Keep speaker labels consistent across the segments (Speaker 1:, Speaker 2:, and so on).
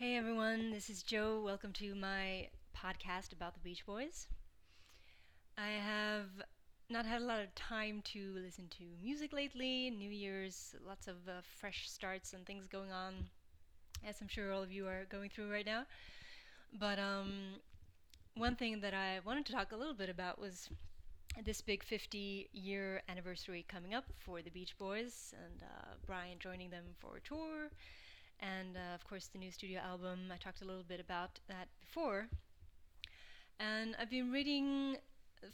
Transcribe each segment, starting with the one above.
Speaker 1: Hey everyone, this is Joe. Welcome to my podcast about the Beach Boys. I have not had a lot of time to listen to music lately. New Year's, lots of uh, fresh starts and things going on, as I'm sure all of you are going through right now. But um, one thing that I wanted to talk a little bit about was this big 50 year anniversary coming up for the Beach Boys and uh, Brian joining them for a tour and uh, of course the new studio album. I talked a little bit about that before. And I've been reading,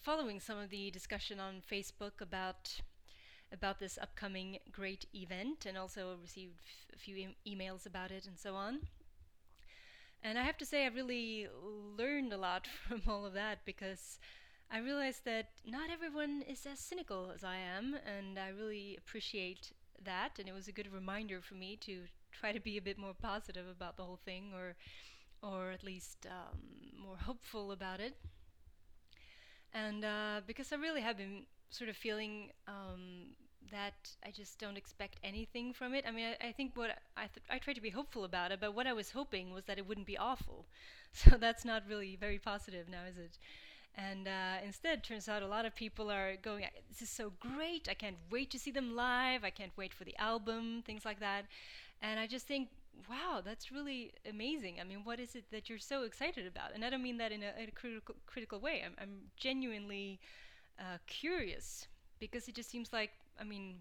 Speaker 1: following some of the discussion on Facebook about about this upcoming great event, and also received a few emails about it and so on. And I have to say, I really learned a lot from all of that because I realized that not everyone is as cynical as I am, and I really appreciate that. And it was a good reminder for me to try to be a bit more positive about the whole thing, or or at least um, more hopeful about it. And uh, because I really have been sort of feeling um, that I just don't expect anything from it. I mean, I, I think what I th- I tried to be hopeful about it, but what I was hoping was that it wouldn't be awful. So that's not really very positive now, is it? And uh, instead, turns out a lot of people are going, This is so great. I can't wait to see them live. I can't wait for the album, things like that. And I just think, wow, that's really amazing. I mean, what is it that you're so excited about? And I don't mean that in a, in a critical, critical way. I'm, I'm genuinely uh, curious because it just seems like, I mean,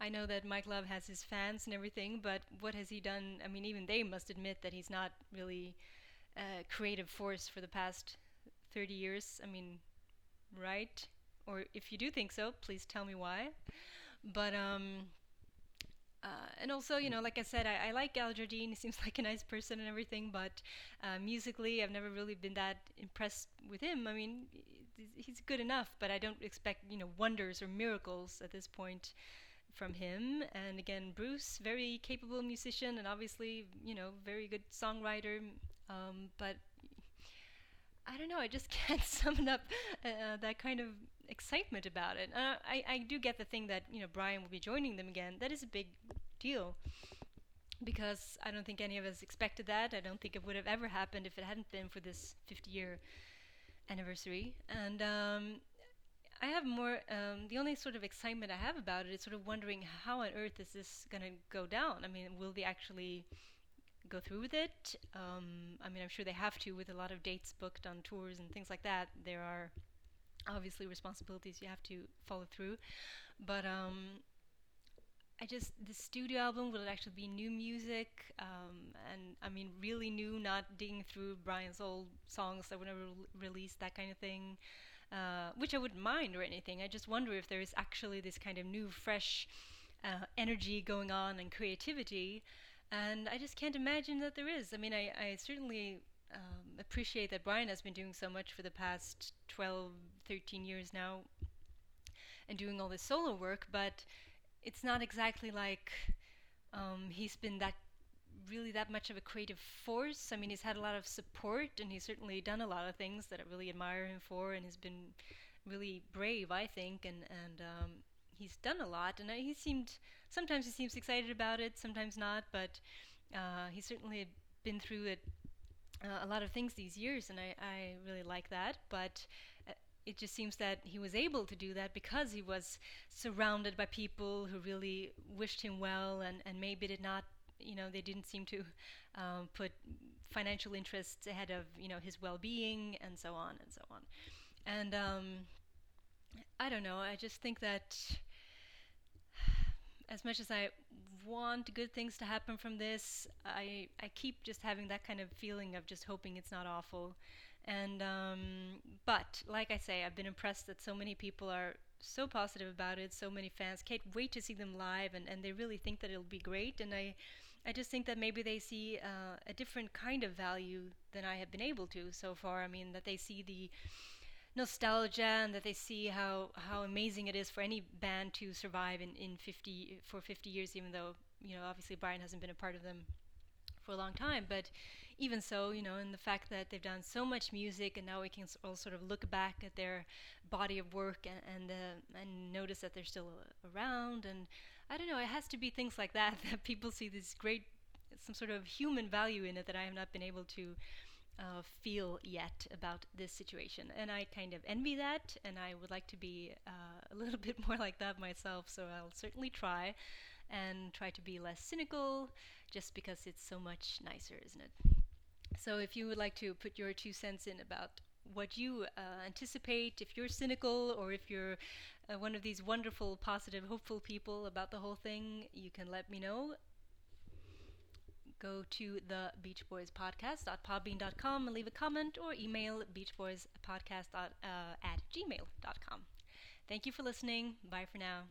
Speaker 1: I know that Mike Love has his fans and everything, but what has he done? I mean, even they must admit that he's not really a creative force for the past 30 years. I mean, right? Or if you do think so, please tell me why. But um, uh, and also, you know, like I said, I, I, like Al Jardine. He seems like a nice person and everything, but uh, musically, I've never really been that impressed with him. I mean, he's good enough, but I don't expect, you know, wonders or miracles at this point from him. And again, Bruce, very capable musician and obviously, you know, very good songwriter. Um, but I don't know, I just can't summon up uh, that kind of excitement about it. Uh, I, I do get the thing that, you know, Brian will be joining them again. That is a big deal because I don't think any of us expected that. I don't think it would have ever happened if it hadn't been for this 50 year anniversary. And um, I have more, um, the only sort of excitement I have about it is sort of wondering how on earth is this going to go down? I mean, will they actually go through with it? Um, I mean, I'm sure they have to with a lot of dates booked on tours and things like that. There are obviously responsibilities you have to follow through. But um, I just the studio album will it actually be new music, um, and I mean really new, not digging through Brian's old songs that were never re- released, that kind of thing. Uh, which I wouldn't mind or anything. I just wonder if there is actually this kind of new, fresh uh, energy going on and creativity, and I just can't imagine that there is. I mean, I, I certainly um, appreciate that Brian has been doing so much for the past 12, 13 years now and doing all this solo work, but it's not exactly like um, he's been that really that much of a creative force. I mean, he's had a lot of support and he's certainly done a lot of things that I really admire him for and he's been really brave, I think, and, and um, he's done a lot. And uh, he seemed, sometimes he seems excited about it, sometimes not, but uh, he certainly been through it uh, a lot of things these years, and I, I really like that. But it just seems that he was able to do that because he was surrounded by people who really wished him well, and, and maybe did not, you know, they didn't seem to um, put financial interests ahead of, you know, his well-being and so on and so on. And um, I don't know. I just think that as much as I want good things to happen from this. I I keep just having that kind of feeling of just hoping it's not awful. And um, but like I say, I've been impressed that so many people are so positive about it. So many fans can't wait to see them live, and, and they really think that it'll be great. And I I just think that maybe they see uh, a different kind of value than I have been able to so far. I mean that they see the nostalgia and that they see how how amazing it is for any band to survive in in 50 for 50 years even though you know obviously Brian hasn't been a part of them for a long time but even so you know and the fact that they've done so much music and now we can all sort of look back at their body of work and and, uh, and notice that they're still around and I don't know it has to be things like that that people see this great some sort of human value in it that I have not been able to uh, feel yet about this situation. And I kind of envy that, and I would like to be uh, a little bit more like that myself. So I'll certainly try and try to be less cynical just because it's so much nicer, isn't it? So if you would like to put your two cents in about what you uh, anticipate, if you're cynical or if you're uh, one of these wonderful, positive, hopeful people about the whole thing, you can let me know. Go to the Beach Boys Podcast.podbean.com and leave a comment or email beachboyspodcast uh, at gmail.com. Thank you for listening. Bye for now.